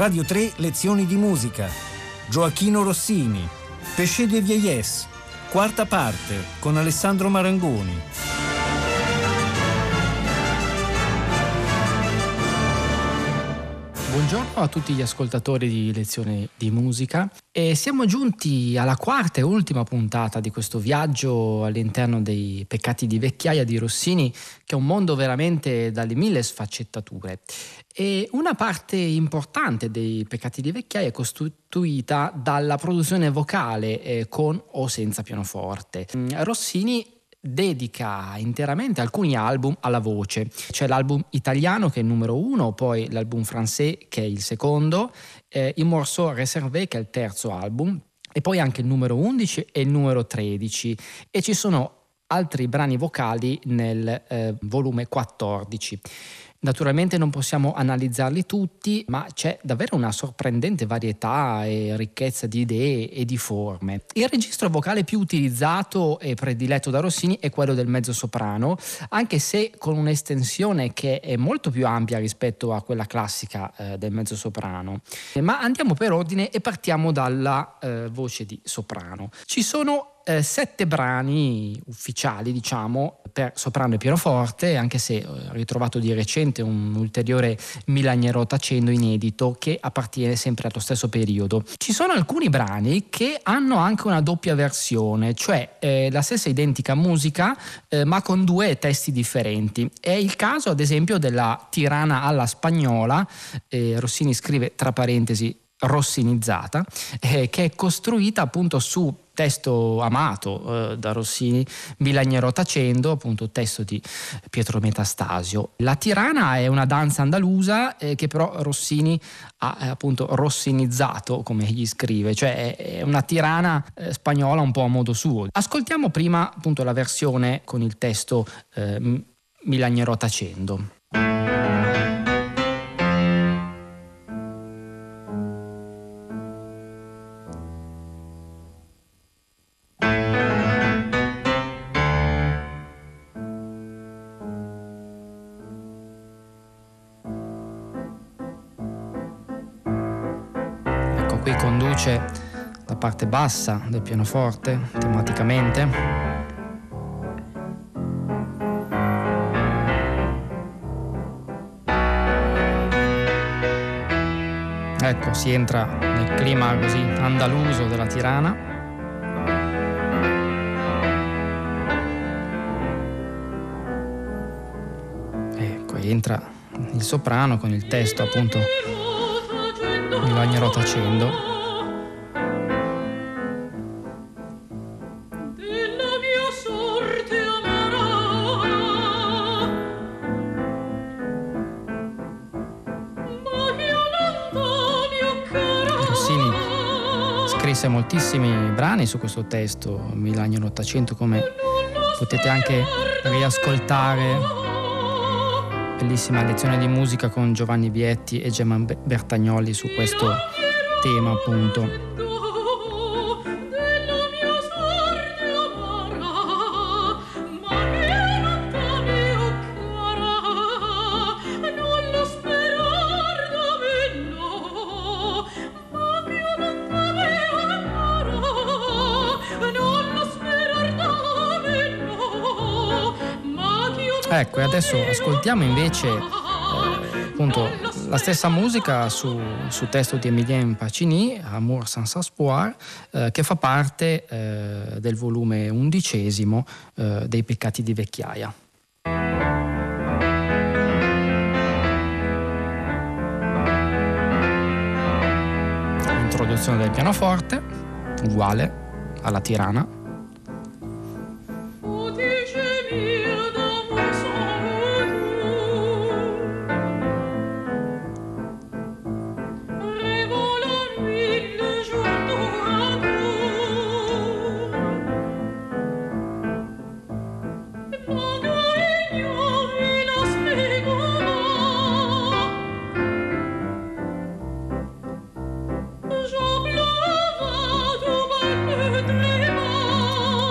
Radio 3 Lezioni di musica. Gioacchino Rossini. Pesce de Vieillesse. Quarta parte con Alessandro Marangoni. Buongiorno a tutti gli ascoltatori di Lezione di Musica e siamo giunti alla quarta e ultima puntata di questo viaggio all'interno dei peccati di vecchiaia di Rossini, che è un mondo veramente dalle mille sfaccettature. E una parte importante dei peccati di vecchiaia è costituita dalla produzione vocale eh, con o senza pianoforte. Rossini dedica interamente alcuni album alla voce. C'è l'album italiano che è il numero uno, poi l'album francese che è il secondo, eh, il morceau réservé che è il terzo album, e poi anche il numero 11 e il numero 13. E ci sono altri brani vocali nel eh, volume 14. Naturalmente non possiamo analizzarli tutti, ma c'è davvero una sorprendente varietà e ricchezza di idee e di forme. Il registro vocale più utilizzato e prediletto da Rossini è quello del mezzo soprano, anche se con un'estensione che è molto più ampia rispetto a quella classica eh, del mezzo soprano. Ma andiamo per ordine e partiamo dalla eh, voce di soprano. Ci sono eh, sette brani ufficiali, diciamo, per soprano e pianoforte, anche se ho ritrovato di recente un ulteriore Milaniero tacendo inedito che appartiene sempre allo stesso periodo. Ci sono alcuni brani che hanno anche una doppia versione, cioè eh, la stessa identica musica eh, ma con due testi differenti. È il caso ad esempio della Tirana alla spagnola, eh, Rossini scrive tra parentesi rossinizzata, eh, che è costruita appunto su testo amato eh, da Rossini, Milagnero tacendo, appunto testo di Pietro Metastasio. La Tirana è una danza andalusa eh, che però Rossini ha eh, appunto rossinizzato, come egli scrive, cioè è una tirana eh, spagnola un po' a modo suo. Ascoltiamo prima appunto la versione con il testo eh, Milagnero tacendo. Parte bassa del pianoforte tematicamente. Ecco, si entra nel clima così andaluso della Tirana. Ecco, entra il soprano con il testo appunto mi bagnerò tacendo. Moltissimi brani su questo testo, Milagno 800, come potete anche riascoltare bellissima lezione di musica con Giovanni Vietti e Gemma Bertagnoli su questo tema appunto. Ecco, e adesso ascoltiamo invece eh, appunto la stessa musica su, su, testo di Emilien Pacini, Amour sans espoir, eh, che fa parte eh, del volume undicesimo eh, dei Peccati di vecchiaia. Introduzione del pianoforte, uguale alla Tirana.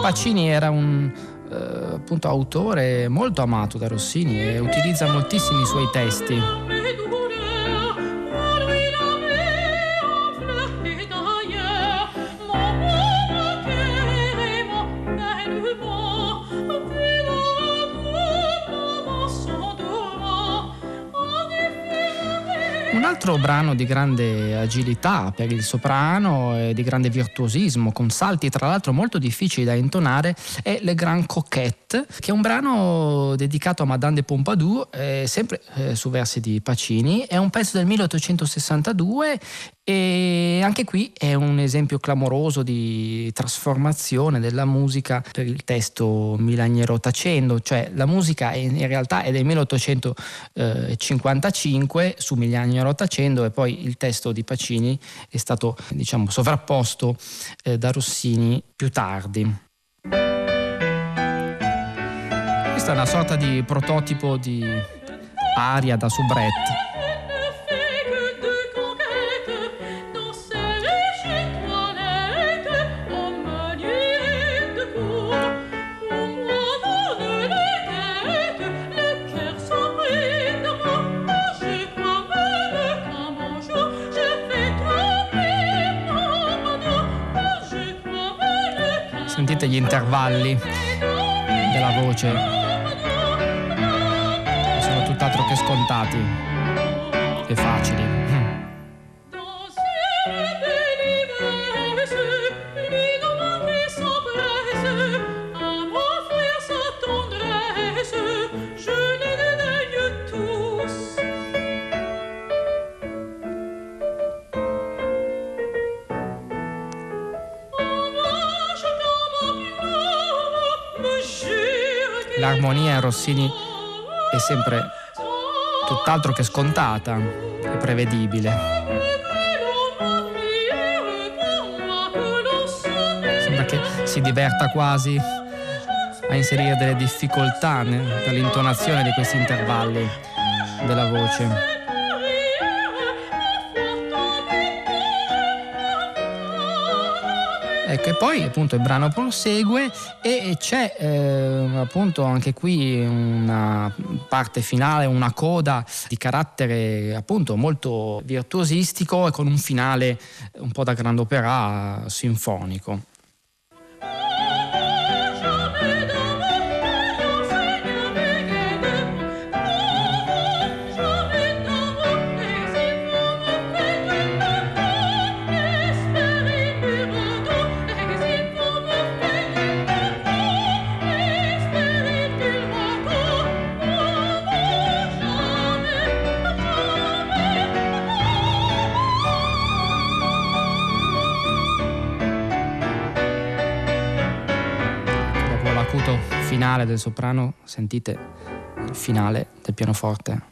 Pacini era un eh, appunto, autore molto amato da Rossini e utilizza moltissimi suoi testi. Brano di grande agilità per il soprano e di grande virtuosismo, con salti tra l'altro molto difficili da intonare, è Le Grand Coquette, che è un brano dedicato a Madame de Pompadour, eh, sempre eh, su versi di Pacini. È un pezzo del 1862 e anche qui è un esempio clamoroso di trasformazione della musica per il testo Milaniero tacendo, cioè la musica in realtà è del 1855 su Milaniero tacendo e poi il testo di Pacini è stato diciamo sovrapposto eh, da Rossini più tardi. Questa è una sorta di prototipo di aria da soubrette. Sentite gli intervalli della voce sono tutt'altro che scontati e facili. L'armonia in Rossini è sempre tutt'altro che scontata e prevedibile. Sembra che si diverta quasi a inserire delle difficoltà per l'intonazione di questi intervalli della voce. Ecco, e poi appunto il brano prosegue e c'è eh, appunto anche qui una parte finale, una coda di carattere appunto molto virtuosistico e con un finale un po' da grand'opera sinfonico. Finale del soprano sentite il finale del pianoforte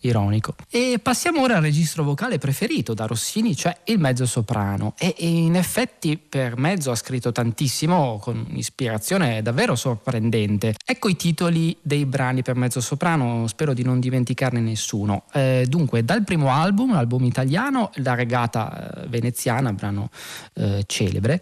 ironico. E passiamo ora al registro vocale preferito da Rossini, cioè il mezzo soprano. E, in effetti per mezzo ha scritto tantissimo con un'ispirazione davvero sorprendente. Ecco i titoli dei brani per mezzo soprano, spero di non dimenticarne nessuno. Eh, dunque, dal primo album, l'album italiano, La regata eh, veneziana, brano eh, celebre,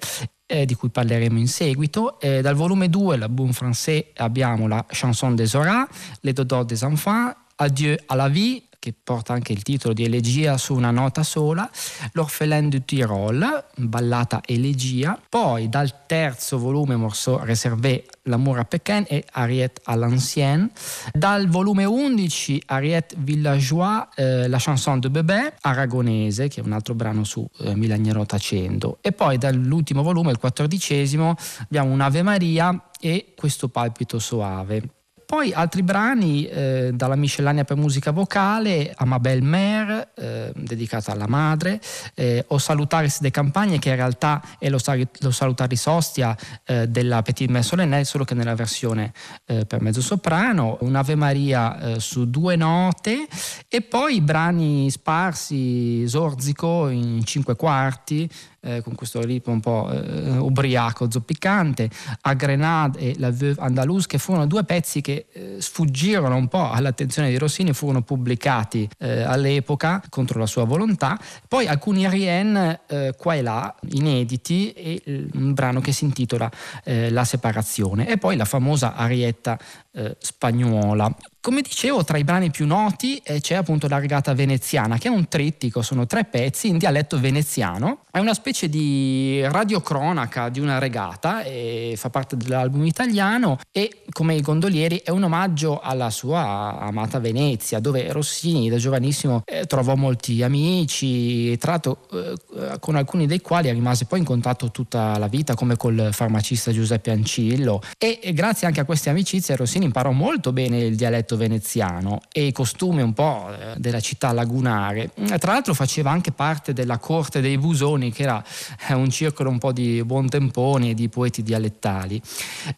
eh, di cui parleremo in seguito. Eh, dal volume 2, l'album français, abbiamo la Chanson des Horas, Les Dodons des Enfants, Adieu à la vie, che porta anche il titolo di Elegia su una nota sola, L'Orphelin du Tirol, ballata Elegia, poi dal terzo volume Morceau Réservé, L'amour à Pékin e Ariette à l'ancienne, dal volume 11 Ariette Villageois, eh, La chanson de bébé, Aragonese, che è un altro brano su eh, Milaniero Tacendo, e poi dall'ultimo volume, il quattordicesimo, abbiamo Un'Ave Maria e Questo palpito soave. Poi altri brani eh, dalla miscellanea per musica vocale, Amabel Mer, eh, dedicata alla madre, eh, O Salutaris de Campagne, che in realtà è lo, lo Salutaris Ostia eh, della Petit Mère Solennelle, solo che nella versione eh, per mezzo soprano, Un'Ave Maria eh, su due note, e poi brani sparsi, Zorzico in cinque quarti, eh, con questo ritmo un po' eh, ubriaco, zoppicante, a Grenade e La Veuve Andalouse, che furono due pezzi che eh, sfuggirono un po' all'attenzione di Rossini, furono pubblicati eh, all'epoca contro la sua volontà. Poi alcuni Rien eh, qua e là, inediti, e un brano che si intitola eh, La separazione. E poi la famosa arietta spagnola come dicevo, tra i brani più noti eh, c'è appunto la regata veneziana, che è un trittico, sono tre pezzi in dialetto veneziano. È una specie di radiocronaca di una regata, fa parte dell'album italiano e come i gondolieri è un omaggio alla sua amata Venezia, dove Rossini da giovanissimo eh, trovò molti amici, tra l'altro eh, con alcuni dei quali rimase poi in contatto tutta la vita, come col farmacista Giuseppe Ancillo. E, e grazie anche a queste amicizie Rossini imparò molto bene il dialetto veneziano e i costumi un po' eh, della città lagunare. Tra l'altro faceva anche parte della corte dei Busoni, che era eh, un circolo un po' di buontemponi e di poeti dialettali.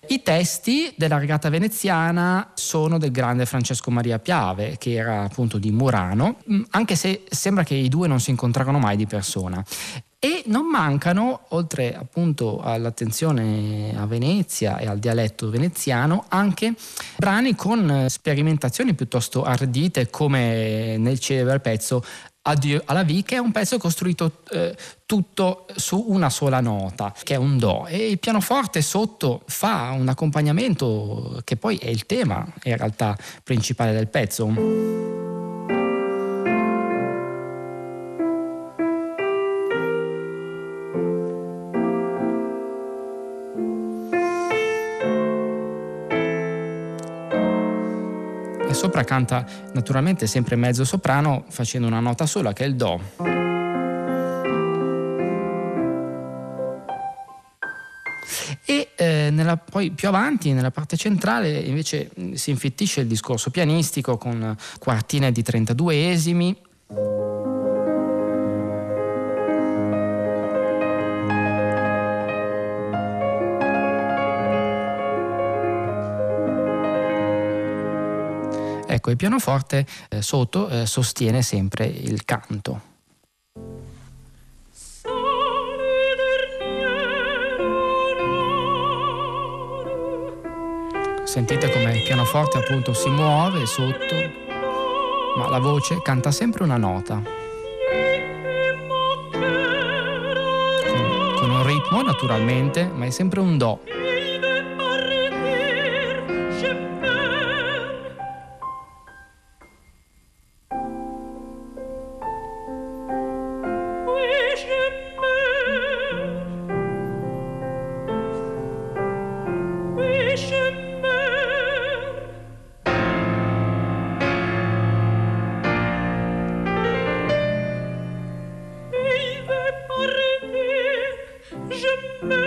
I testi della regata veneziana sono del grande Francesco Maria Piave, che era appunto di Murano, mm, anche se sembra che i due non si incontrarono mai di persona. E non mancano, oltre appunto all'attenzione a Venezia e al dialetto veneziano, anche brani con sperimentazioni piuttosto ardite come nel celebre pezzo Addio alla V, che è un pezzo costruito eh, tutto su una sola nota, che è un Do, e il pianoforte sotto fa un accompagnamento che poi è il tema in realtà principale del pezzo. Sopra canta naturalmente sempre mezzo soprano facendo una nota sola che è il Do. E eh, nella, poi più avanti, nella parte centrale, invece si infittisce il discorso pianistico con quartine di 32 Ecco, il pianoforte eh, sotto eh, sostiene sempre il canto. Sentite come il pianoforte appunto si muove sotto, ma la voce canta sempre una nota. Con, con un ritmo naturalmente, ma è sempre un do.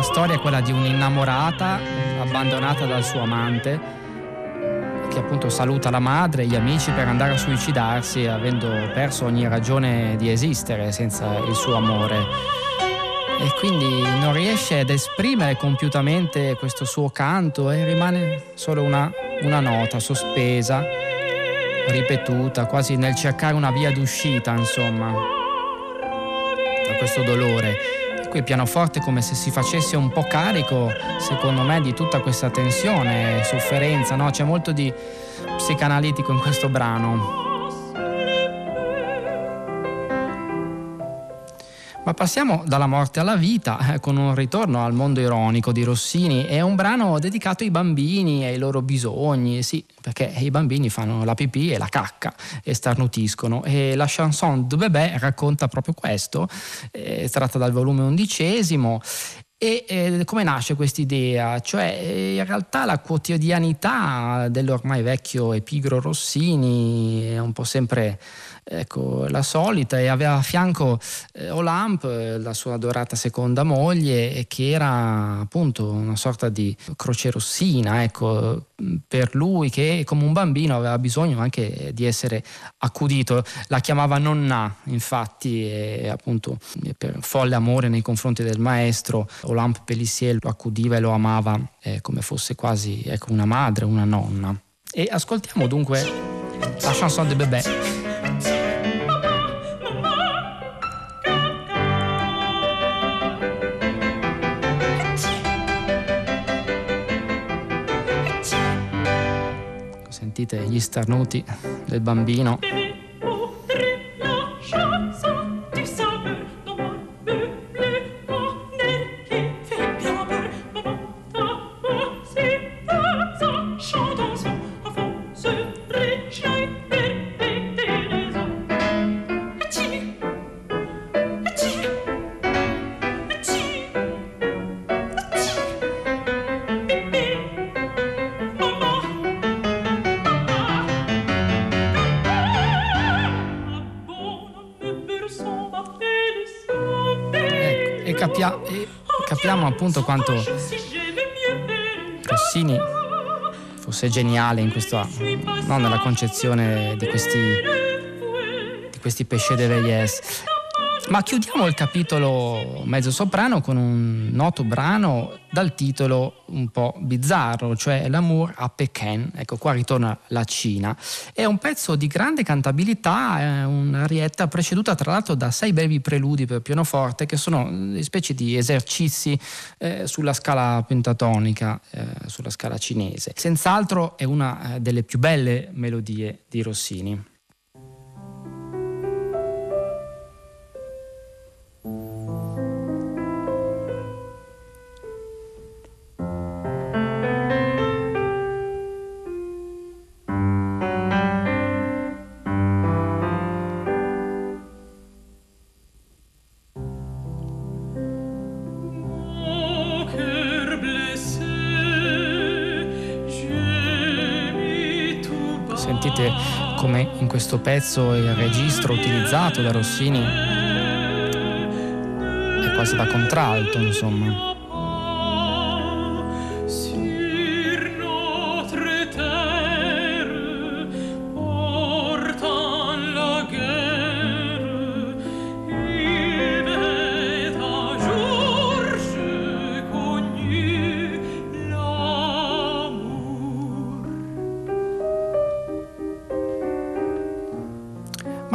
La storia è quella di un'innamorata abbandonata dal suo amante che appunto saluta la madre e gli amici per andare a suicidarsi avendo perso ogni ragione di esistere senza il suo amore. E quindi non riesce ad esprimere compiutamente questo suo canto e rimane solo una, una nota sospesa, ripetuta, quasi nel cercare una via d'uscita, insomma questo dolore. Qui il pianoforte come se si facesse un po' carico, secondo me, di tutta questa tensione, sofferenza, no? C'è molto di psicanalitico in questo brano. Ma passiamo dalla morte alla vita eh, con un ritorno al mondo ironico di Rossini. È un brano dedicato ai bambini e ai loro bisogni, sì, perché i bambini fanno la pipì e la cacca e starnutiscono. E la chanson de bébé racconta proprio questo, è tratta dal volume undicesimo e eh, come nasce questa idea? Cioè, eh, in realtà la quotidianità dell'ormai vecchio e pigro Rossini è un po' sempre ecco, la solita e aveva a fianco eh, Olamp, eh, la sua adorata seconda moglie, che era appunto una sorta di croce rossina, ecco, per lui che come un bambino aveva bisogno anche di essere accudito. La chiamava nonna, infatti, e appunto per folle amore nei confronti del maestro, Olamp Pellissier lo accudiva e lo amava eh, come fosse quasi ecco, una madre, una nonna. E ascoltiamo dunque la chanson de bébé. Sentite gli starnuti del bambino. Capiamo appunto quanto Rossini fosse geniale in questa, no, nella concezione di questi, di questi Péché de Veillès. Ma chiudiamo il capitolo mezzo soprano con un noto brano dal titolo un po' bizzarro, cioè L'amour a Pékin. Ecco, qua ritorna la Cina. È un pezzo di grande cantabilità, un'arietta preceduta tra l'altro da sei brevi preludi per pianoforte che sono delle specie di esercizi eh, sulla scala pentatonica, eh, sulla scala cinese. Senz'altro è una eh, delle più belle melodie di Rossini. Questo pezzo il registro utilizzato da Rossini è quasi da contralto, insomma.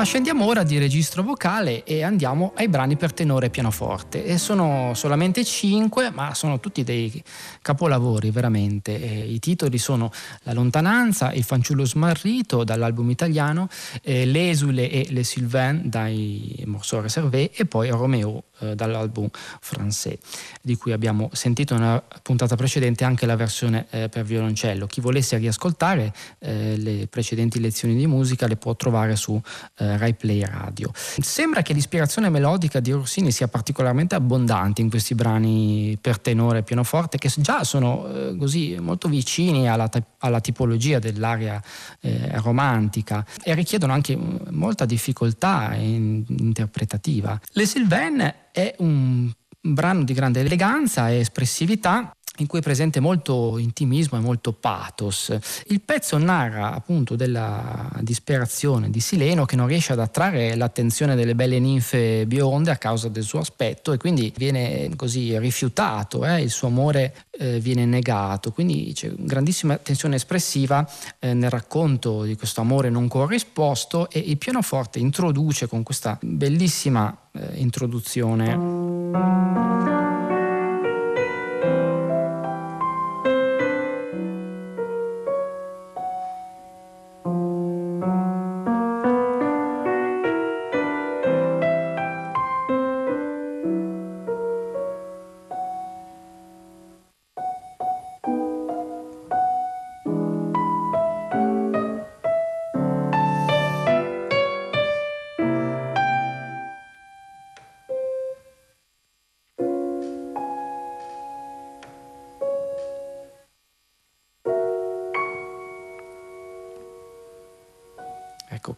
Scendiamo ora di registro vocale e andiamo ai brani per tenore e pianoforte. E sono solamente cinque, ma sono tutti dei capolavori veramente. E I titoli sono La lontananza, Il fanciullo smarrito dall'album italiano, eh, L'esule e Le Sylvain dai Morceaux Reservé e poi Romeo eh, dall'album Français, di cui abbiamo sentito nella puntata precedente anche la versione eh, per violoncello. Chi volesse riascoltare eh, le precedenti lezioni di musica le può trovare su eh, Rai Play Radio. Sembra che l'ispirazione melodica di Rossini sia particolarmente abbondante in questi brani per tenore e pianoforte che già sono eh, così molto vicini alla, alla tipologia dell'aria eh, romantica e richiedono anche molta difficoltà in, interpretativa. Le Sylvain è un brano di grande eleganza e espressività in cui è presente molto intimismo e molto pathos. Il pezzo narra appunto della disperazione di Sileno che non riesce ad attrarre l'attenzione delle belle ninfe bionde a causa del suo aspetto e quindi viene così rifiutato, eh? il suo amore eh, viene negato, quindi c'è grandissima tensione espressiva eh, nel racconto di questo amore non corrisposto e il pianoforte introduce con questa bellissima Thank you.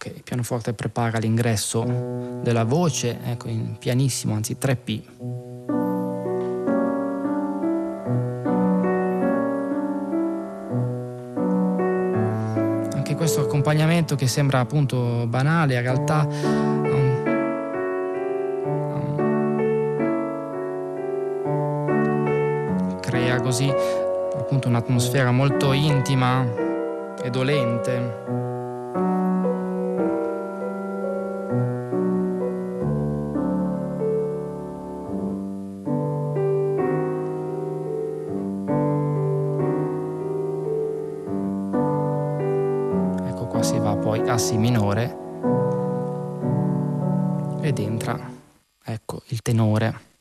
Eh, introduzione. pianoforte prepara l'ingresso della voce, ecco, in pianissimo, anzi 3P. Anche questo accompagnamento che sembra appunto banale, in realtà um, crea così appunto un'atmosfera molto intima e dolente. Si minore ed entra, ecco, il tenore.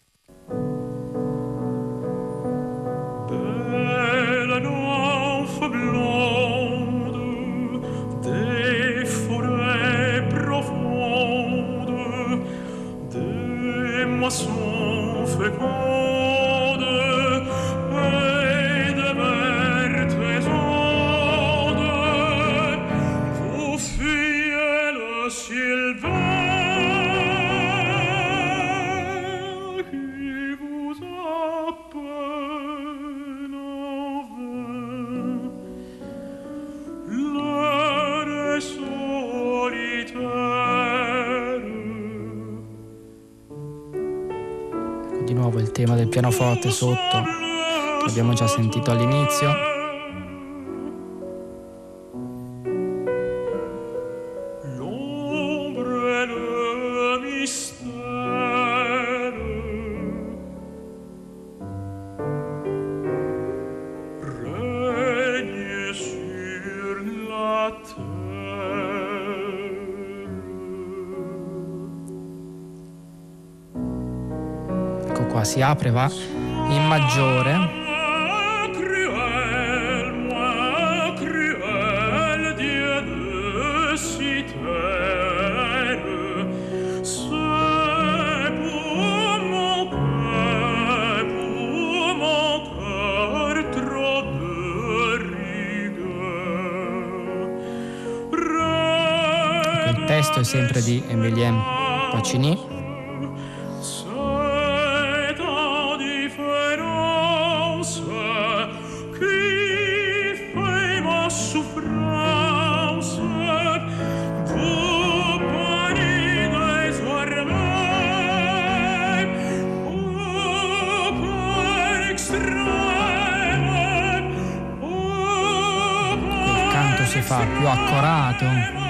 Pianoforte sotto che abbiamo già sentito all'inizio. Si apre, va in maggiore. Il testo è sempre di Emilien Pacini. Accorato.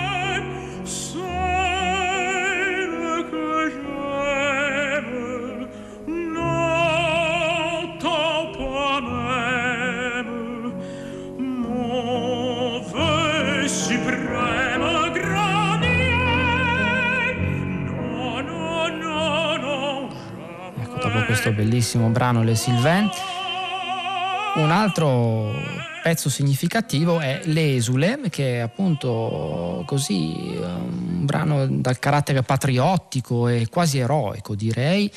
Ecco, dopo questo bellissimo brano Le Sylvain, un altro pezzo significativo è L'esule, che è appunto così un brano dal carattere patriottico e quasi eroico, direi,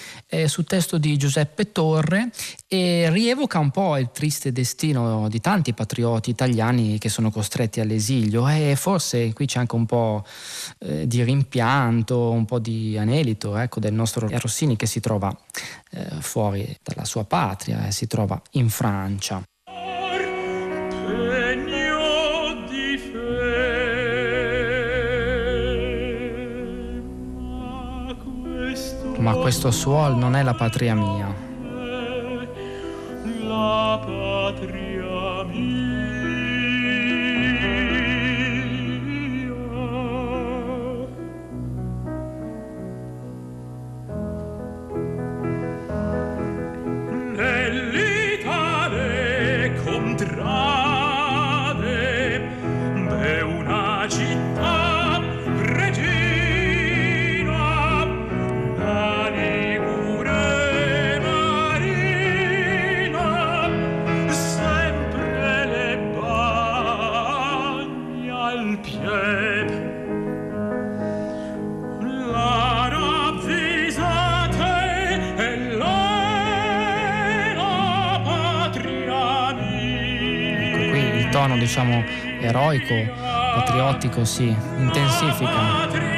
su testo di Giuseppe Torre e rievoca un po' il triste destino di tanti patrioti italiani che sono costretti all'esilio e forse qui c'è anche un po' eh, di rimpianto, un po' di anelito ecco, del nostro Rossini che si trova eh, fuori dalla sua patria, eh, si trova in Francia. Ma questo suol non è la patria mia. Diciamo eroico, patriottico si intensifica.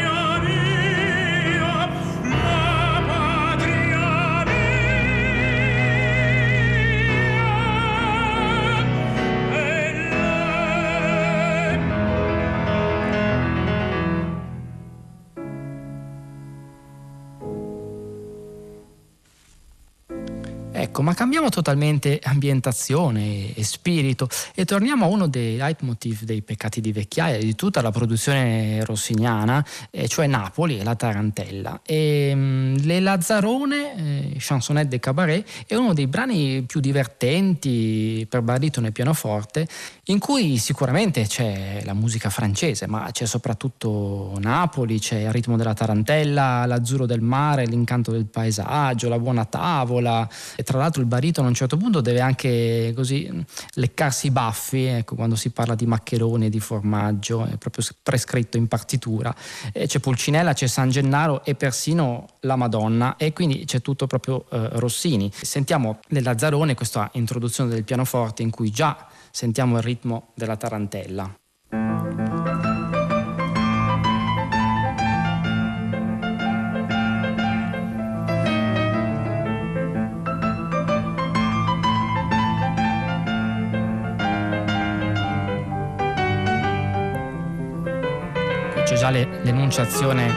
Ma cambiamo totalmente ambientazione e spirito e torniamo a uno dei leitmotiv dei peccati di vecchiaia di tutta la produzione rossiniana, eh, cioè Napoli e la Tarantella. E, mh, mm, Le Lazzarone, eh, Chansonnette de Cabaret, è uno dei brani più divertenti per baritono e pianoforte, in cui sicuramente c'è la musica francese, ma c'è soprattutto Napoli, c'è il ritmo della Tarantella, l'azzurro del mare, l'incanto del paesaggio, la buona tavola. E tra l'altro il baritono a un certo punto deve anche così leccarsi i baffi, ecco, quando si parla di maccheroni di formaggio, è proprio prescritto in partitura. E c'è Pulcinella, c'è San Gennaro e persino la Madonna e quindi c'è tutto proprio eh, Rossini. Sentiamo nel Lazzarone questa introduzione del pianoforte in cui già sentiamo il ritmo della tarantella. Già l'enunciazione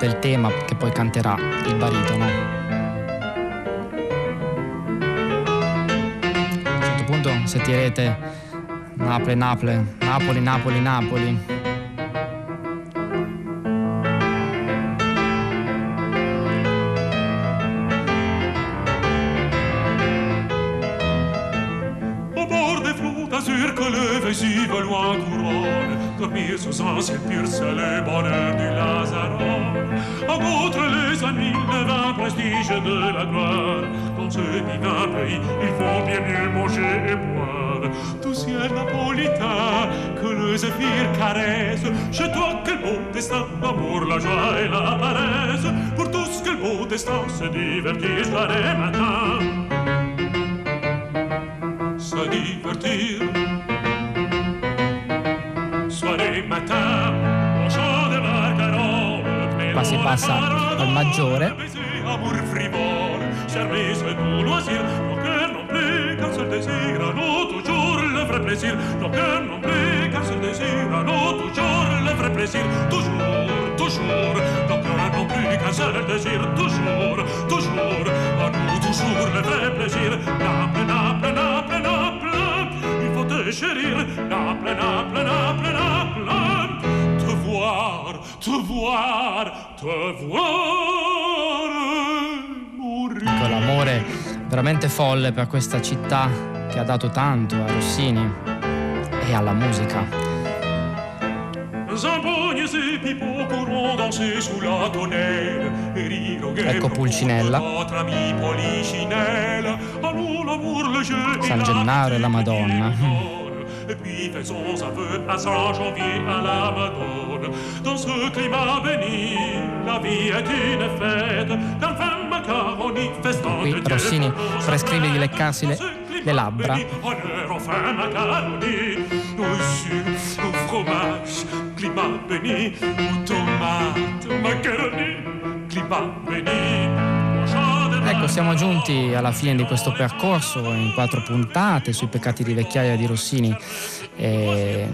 del tema che poi canterà il baritono. A un certo punto sentirete Napoli, Napoli, Napoli, Napoli, Napoli. Que le zéphyr caresse. Chez toi, quel beau destin, l'amour, la joie et la paresse. Pour tous, quel beau destin, se divertir soir et matin. Se divertir Qua si passa al maggiore. plaisir, nos cœurs n'ont plus qu'un seul désir, à nous toujours le vrai plaisir, toujours, toujours, nos cœurs n'ont plus qu'un seul désir, toujours, toujours, à nous toujours le vrai plaisir, Naples, Naples, Naples, Naples, il faut te chérir, Naples, Naples, Naples, Naples, te voir, te voir, te voir mourir. Con l'amore veramente folle per questa città che ha dato tanto a Rossini e alla musica. Ecco Pulcinella. San Gennaro e la Madonna. Et puis faisons un vœu à Saint-Janvier à la Madone. Dans ce climat béni, la vie est une fête. D'enfants macaroni, festin Qui Rossini prescrive di leccarsi le, le labbra. Ecco, siamo giunti alla fine di questo percorso in quattro puntate sui peccati di vecchiaia di Rossini. E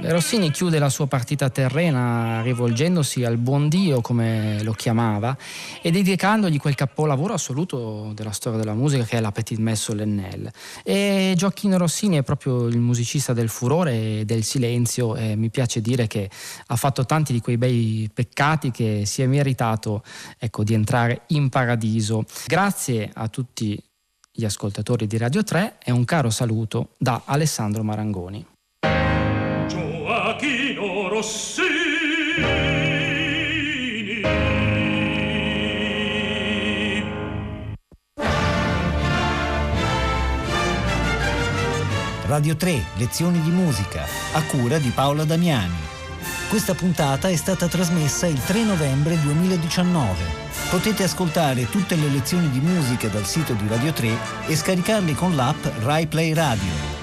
Rossini chiude la sua partita terrena rivolgendosi al buon Dio, come lo chiamava, e dedicandogli quel capolavoro assoluto della storia della musica che è la Petit Messe solennelle. E Gioacchino Rossini è proprio il musicista del furore e del silenzio e mi piace dire che ha fatto tanti di quei bei peccati che si è meritato ecco, di entrare in paradiso. Grazie a tutti gli ascoltatori di Radio 3 e un caro saluto da Alessandro Marangoni. Radio 3, lezioni di musica, a cura di Paola Damiani. Questa puntata è stata trasmessa il 3 novembre 2019. Potete ascoltare tutte le lezioni di musica dal sito di Radio 3 e scaricarle con l'app RaiPlay Radio.